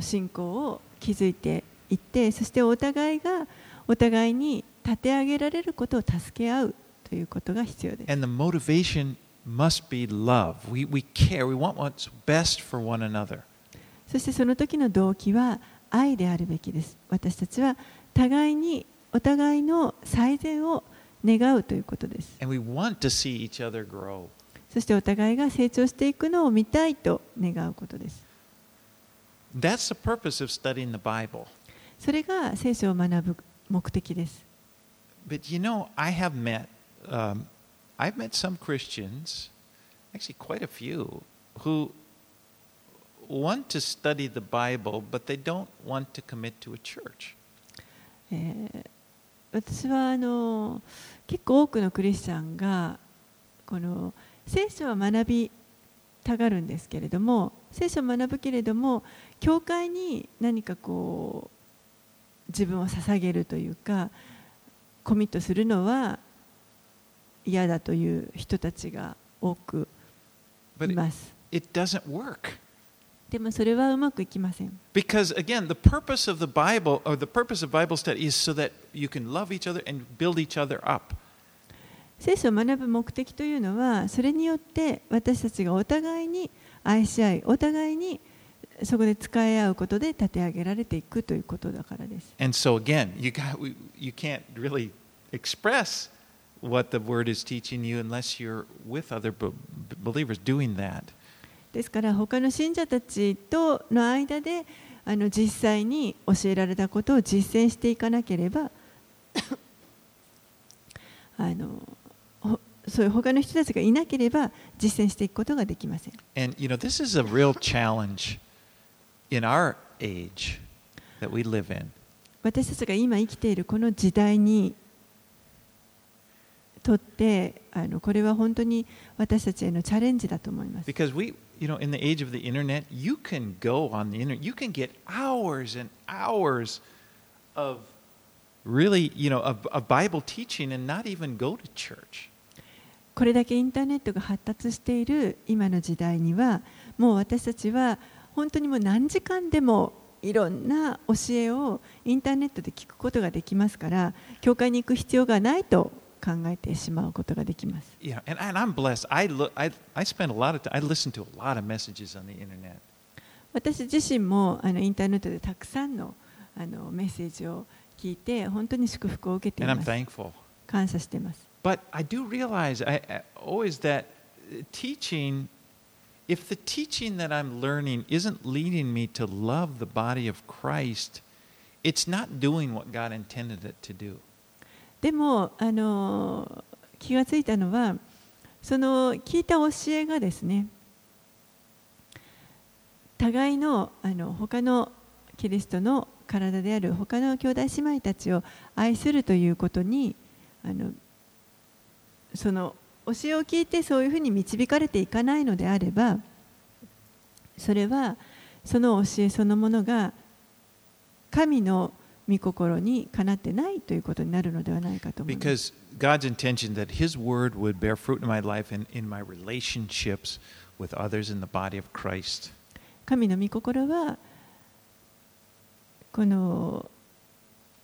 信仰を築いていってそしてお互いがお互いに立て上げられることを助け合うということが必要です。And the motivation must be love. We, we care. We want what's best for one another. そしてその時の動機は愛であるべきです。私たちは互いにお互いの最善を願うということです。そしてお互いが成長していくのを見たいと願うことです。それが聖書を学ぶ目的です。私、え、私はあの結構多くのクリスチャンがこの聖書は学びたがるんですけれども聖書を学ぶけれども教会に何かこう自分を捧げるというかコミットするのは嫌だという人たちが多くいます。it. でもそれはうまくいきません。Because again, the purpose of the Bible, or the purpose of Bible study, is so that you can love each other and build each other up. 聖書を学ぶ目的というのはそれによって私たちがお互いに愛し合いお互いにそこで使い合うことで立て上げられていくということだからです。And so again, you got you can't really express what the word is teaching you unless you're with other be- believers doing that. ですから他の信者たちとの間であの実際に教えられたことを実践していかなければあのほそういう他の人たちがいなければ実践していくことができません。And you know, this is a real challenge in our age that we live in. 私たちが今生きているこの時代にとってあのこれは本当に私たちへのチャレンジだと思います。Because we, you know, in the age of the internet, you can go on the internet, you can get hours and hours of really, you know, of, of Bible teaching and not even go to church. これだけインターネットが発達している今の時代にはもう私たちは本当にもう何時間でもいろんな教えをインターネットで聞くことができますから教会に行く必要がないと考えてしまうことができます。You know, and, and I'm blessed. I look, I, I spend a lot of time. I listen to a lot of messages on the internet. 私自身もあのインターネットでたくさんのあのメッセージを聞いて本当に祝福を受けてい And ま I'm す。thankful. 感謝しています。But I do realize I, I, always that uh, teaching, if the teaching that I'm learning isn't leading me to love the body of Christ, it's not doing what God intended it to do. でもあの気がついたのはその聞いた教えがですね互いのあの他のキリストの体である他の兄弟姉妹たちを愛するということにあのその教えを聞いてそういうふうに導かれていかないのであればそれはその教えそのものが神の御心にかなってないということになるのではないかと思います。Because God's intention that His word would bear fruit in my life and in my relationships with others in the body of Christ. 神の御心はこの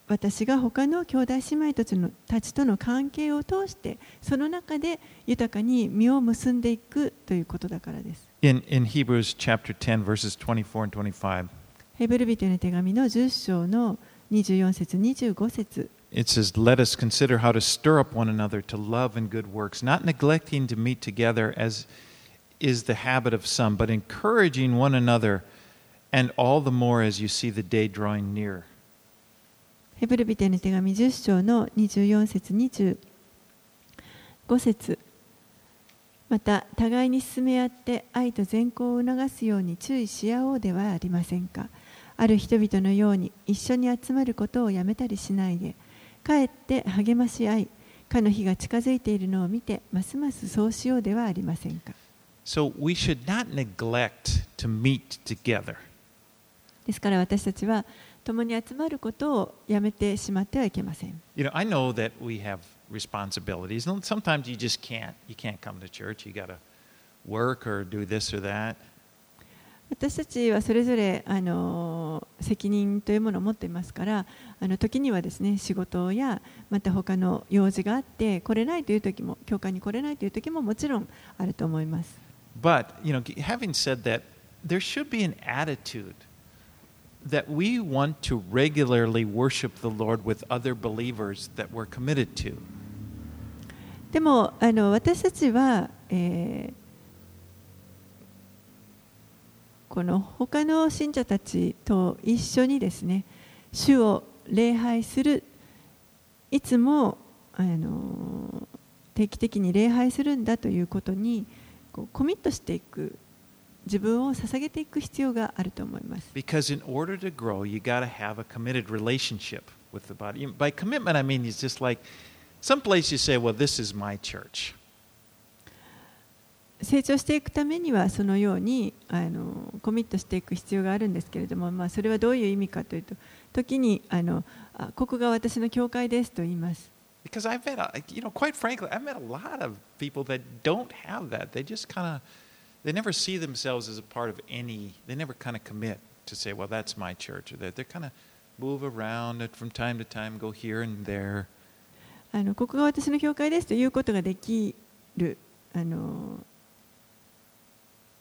私が他の兄弟姉妹たちのたちとの関係を通してその中で豊かに実を結んでいくということだからです。In, in Hebrews chapter 10, verses 24 and 25, ヘブル人への手紙の10章の24節25節 it says, Let us consider how to stir up one another to love and good works, not neglecting to meet together as is the habit of some, but encouraging one another, and all the more as you see the day drawing near. ヘブル人への手紙10章の24節25節また互いに進め合って愛と善行を促すように注意し合おうではありませんかある人々のように一緒に集まることをやめたりしないでかえって励まし合いかの日が近づいているのを見てますますそうしようではありませんか So we should not neglect to meet together. ですから私たちは共に集まることをやめてしまってはいけません You know, I know that we have responsibilities. and Sometimes you just can't. You can't come to church. You got to work or do this or that. 私たちはそれぞれあの責任というものを持っていますからあの時にはですね仕事やまた他の用事があって来れないという時も教会に来れないという時ももちろんあると思います But, you know, having said that, there should be an attitude that we want to regularly worship the Lord with other believers that we're committed to. でもあの私たちは、えーこの他の信者たちと一緒にですね主を礼拝するいつもあの定期的に礼拝するんだということにこうコミットしていく自分を捧げていく必要があると思います。Because in order to grow, you got to have a committed relationship with the body. By commitment, I mean it's just like someplace you say, well, this is my church. 成長していくためにはそのようにあのコミットしていく必要があるんですけれども、まあ、それはどういう意味かというと時にあのあここが私の教会ですと言います Because I've met, a, you know, quite frankly, I've met a lot of people that don't have that. They just kind of, they never see themselves as a part of any, they never kind of commit to say, well, that's my church. Or that they kind of move around it from time to time, go here and there. あのここが私の教会ですということができるあの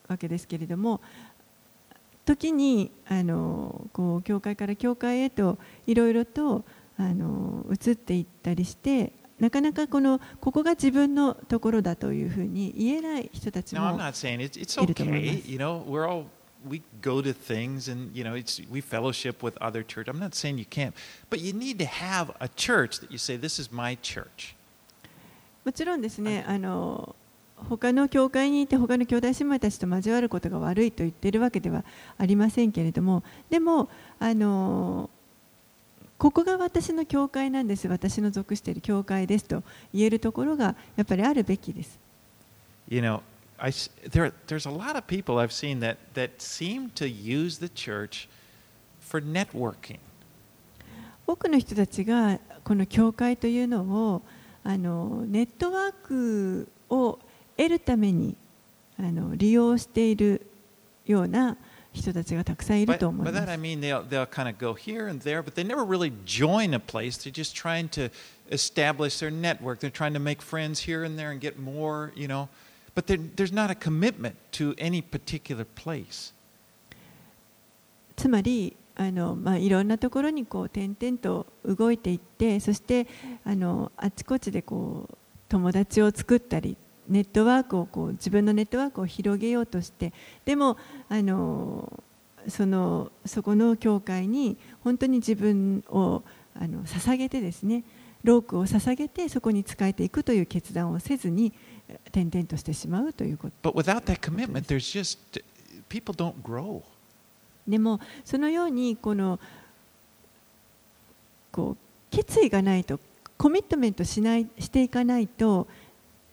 わけですけれども時にあのこう教会から教会へといろいろとあの移っていったりしてなかなかこのここが自分のところだというふうに言えない人たちも not saying it's, it's いると思いま okay. す。We go to things and, you know, it's, we fellowship with other church. I'm not saying you can't. But you need to have a church that you say, this is my church. もちろんですね、あの他の教会にいて他の兄弟姉妹たちと交わることが悪いと言っているわけではありませんけれどもでもあのここが私の教会なんです私の属している教会ですと言えるところがやっぱりあるべきです。You know, I, there, there's a lot of people I've seen that, that seem to use the church for networking. 多くの人たちがこの教会というのをあのネットワークを得るためにあの利用しているような人たちがたくさんいる By, と思 by いま that す I。mean they'll, they'll kind of go here and there, but they never really join a place. They're just trying to establish their network. They're trying to make friends here and there and get more, you know. But there, there's not a commitment to any particular place. つまりあの、まあ、いろんなところにこう点々と動いていってそしてあのあちこちでこう友達を作ったりネットワークをこう自分のネットワークを広げようとしてでもあのそのそこの教会に本当に自分をあの捧げてですねロークを捧げてそこに仕えていくという決断をせずに点々としてしまうということ But without that commitment, there's just people don't grow. でもそのようにこのこう決意がないとコミットメントしないしていかないと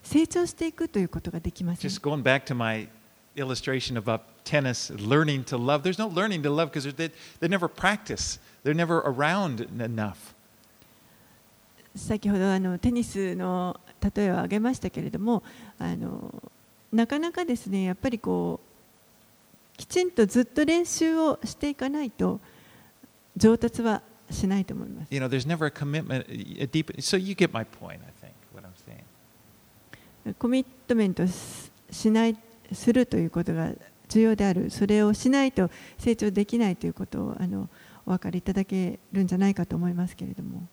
成長していくということができません Just going back to my illustration about tennis, learning to love. There's no learning to love because they, they never practice. They're never around enough. 先ほどあのテニスの例えを挙げましたけれどもあのなかなかですねやっぱりこうきちんとずっと練習をしていかないと上達はしないと思います You know, there's never a commitment, a deep. So you get my point, I think. コミットメントしないするということが重要であるそれをしないと成長できないということをあのお分かりいただけるんじゃないかと思いますけれども。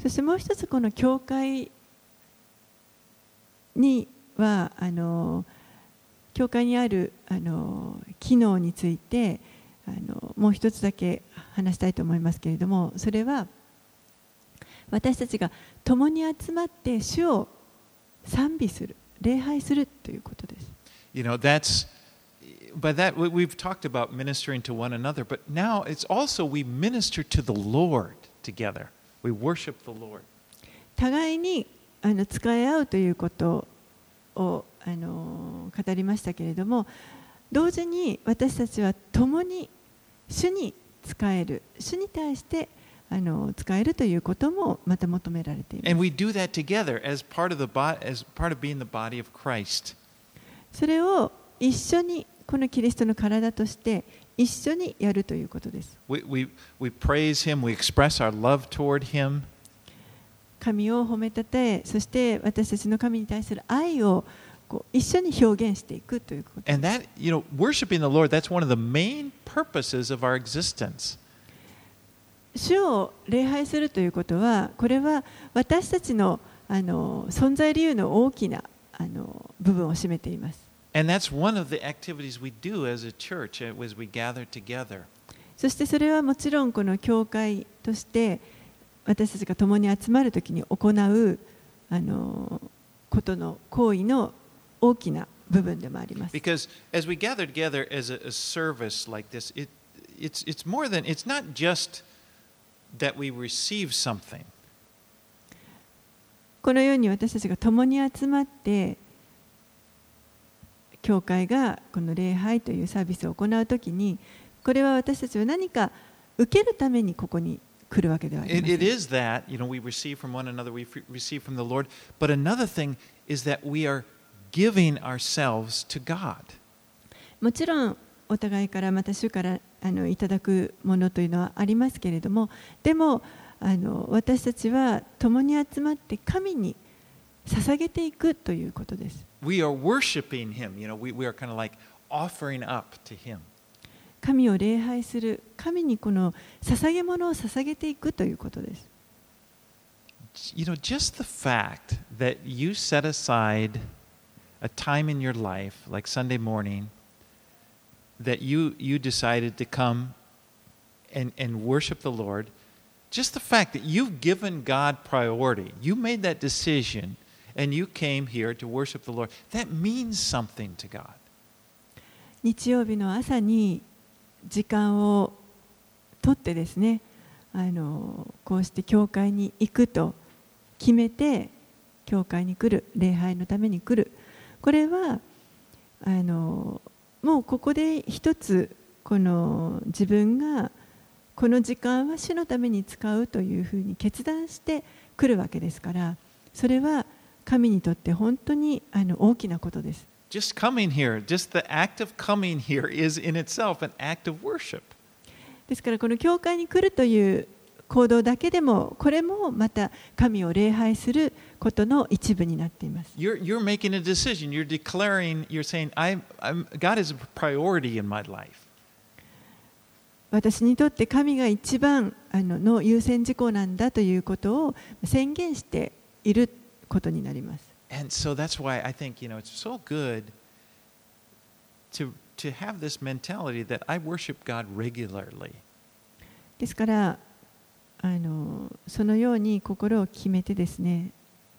そしてもう一つこの教会にはあの教会にあるあの機能についてあのもう一つだけ話したいと思いますけれどもそれは私たちが共に集まって主を賛美する礼拝するということです You know, that's by that we- we've talked about ministering to one another, but now it's also we minister to the Lord together. We worship the Lord. 互いにあの使い合うということをあの語りましたけれども同時に私たちは共に主に使える主に対してあの使えるということもまた求められています。それを一緒にこのキリストの体として一緒にやるということです。We, we, we him, we our love toward him. 神を褒めたえそして私たちの神に対する愛をこう一緒に表現していくということ。主を礼拝するということはこれは私たちの,あの存在理由の大きなあの部分を占めています。そしてそれはもちろんこの教会として私たちが共に集まるときに行うあのことの行為の大きな部分でもあります Because as we gather together as a, a service like this, it, it's, it's more than, it's not just that we receive something. このように私たちが共に集まって教会がこの礼拝というサービスを行うときにこれは私たちは何か受けるためにここに来るわけではありません。もちろん、お互いから、また主からあのいただくものというのはありますけれども、でも、あの私たちは共に集まって神に捧げていくということです。神を礼拝する神にこの捧げ物を捧げていくということです You know, just the fact that you set aside a time in your life, like Sunday morning, that you, you decided to come and, and worship the Lord, just the fact that you've given God priority, you made that decision, and you came here to worship the Lord, that means something to God. 日曜日の朝に時間を取ってですねあのこうして教会に行くと決めて教会に来る礼拝のために来るこれはあのもうここで一つこの自分がこの時間は主のために使うというふうに決断して来るわけですからそれは神にとって本当にあの大きなことです。Just coming here, just the act of coming here is in itself an act of worship. ですからこの教会に来るという行動だけでもこれもまた神を礼拝することの一部になっています。You're, you're making a decision. You're declaring, you're saying, I'm, I'm, God is a priority in my life. 私にとって神が一番あのの優先事項なんだということを宣言していることになります。And so that's why I think, you know, it's so good to, to have this mentality that I worship God regularly. ですからあのそのように心を決めてですね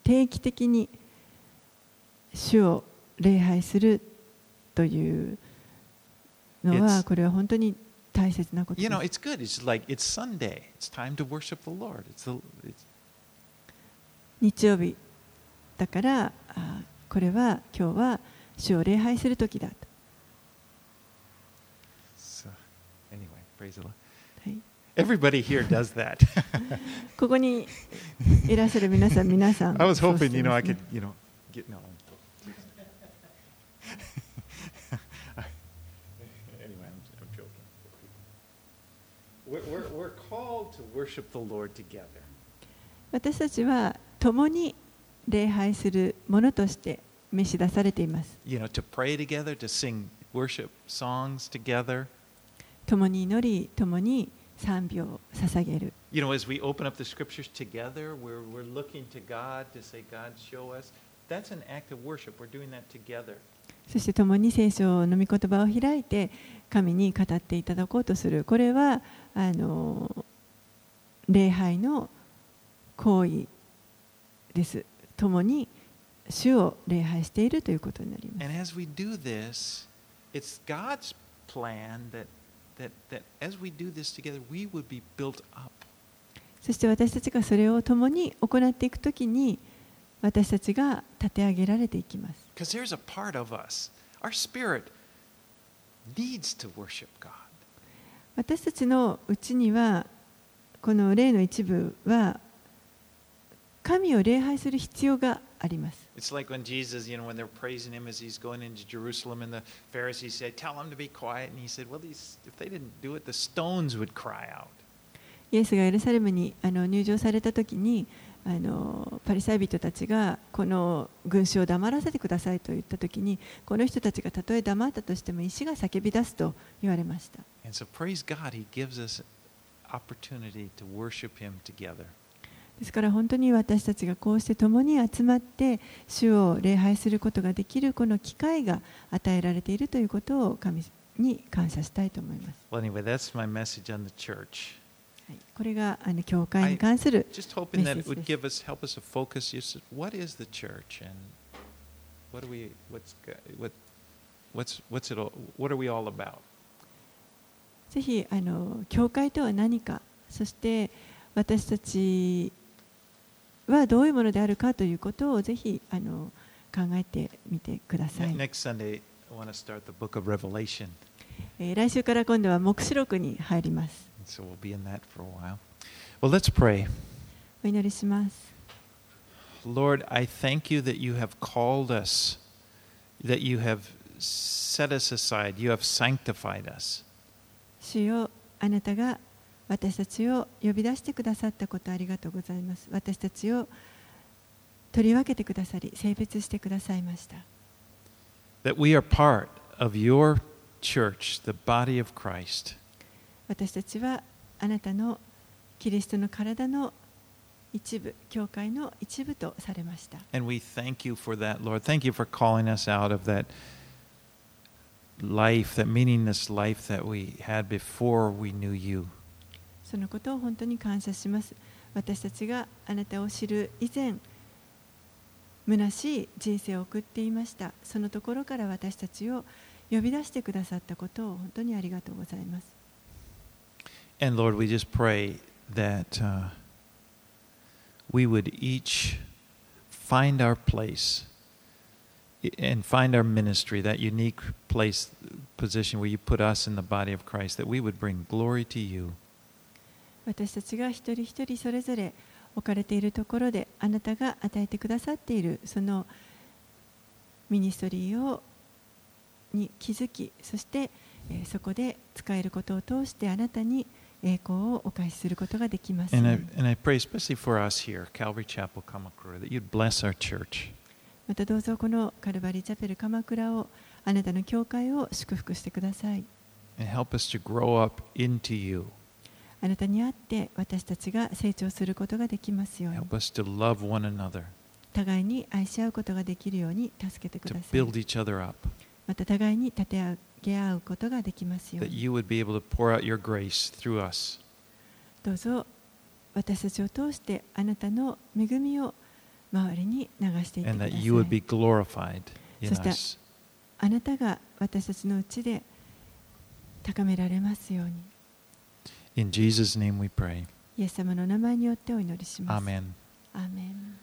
定期的に主を礼拝するというのはこれは本当に大切なことで You す know,。it's good. It's like it's Sunday. It's time to worship the Lord. It's the, it's, 日曜日だからあこれは今日は主を礼拝する時だと、so, anyway, praise the Lord. はい、Everybody here does that. ここにいらっしゃる皆さん皆さん I was hoping, て you know, ま I could, you know, get no. anyway, I'm, I'm joking. We're, we're, we're called to worship the Lord together. 私たちは共に礼拝するものとして召し出されています You know, to pray together, to sing worship songs together. 共に祈り共に賛美を捧げる You know, as we open up the scriptures together, we're, we're looking to God to say, God, show us. That's an act of worship. We're doing that together. そして共に聖書の御言葉を開いて神に語っていただこうとするこれはあの礼拝の行為です共に主を礼拝しているということになります。そして私たちがそれを共に行っていくときに私たちが立て上げられていきます。私たちのうちにはこの霊の一部は神を礼拝する必要があります It's like when Jesus, you know, when they're praising him as he's going into Jerusalem, and the Pharisees said, Tell him to be quiet. And he said, Well, these, if they didn't do it, the stones would cry out. イエスがエルサレムにあの入場された時にあのパリサイ人たちがこの群衆を黙らせてくださいと言った時にこの人たちがたとえ黙ったとしても石が叫び出すと言われました And so, praise God, he gives us opportunity to worship him together. ですから本当に私たちがこうして共に集まって主を礼拝することができるこの機会が与えられているということを神に感謝したいと思います。Well, あの教会に関する。ぜひあの教会とは何か、そして私たちはどういうものであるかということをぜひあの考えてみてください Sunday. えー来週から今度は黙示録に入ります。So we'll. Well. お祈りします。Lord, I thank you that you have called us, that you have set us aside, you have sanctified us. 主よあなたが私たちを呼び出してくださったことありがとうございます。私たちを取り分けてくださり、性別してくださいました。That we are part of your church, the body of Christ. 私たちはあなたのキリストの体の一部、教会の一部とされました。And we thank you for that, Lord. Thank you for calling us out of that life, that meaningless life that we had before we knew you. そのことを本当に感謝します。私たちがあなたを知る以前、虚しい人生を送っていました。そのところから私たちを呼び出してくださったことを本当にありがとうございます。And Lord, we just pray that uh, we would each find our place and find our ministry, that unique place, position where you put us in the body of Christ, that we would bring glory to you. 私たちが一人一人それぞれ置かれているところであなたが与えてくださっているそのミニストリーをに気づきそして、えーそこで使えることを通してあなたに栄光をお返しすることができます and I pray, especially for us here, Calvary Chapel, Kamakura, that you'd bless our church. またどうぞこのカルバリーチャペル鎌倉をあなたの教会を祝福してください and help us to grow up into you. あなたにあって私たちが成長することができますように。互いに愛し合うことができるように助けてください。また互いに立てあげ合うことができますように。どうぞ私たちを通してあなたの恵みを周りに流して。そしてあなたが私たちのうちで高められますように。In Jesus' name we pray. イエス様の名前によってお祈りします Amen. アーメン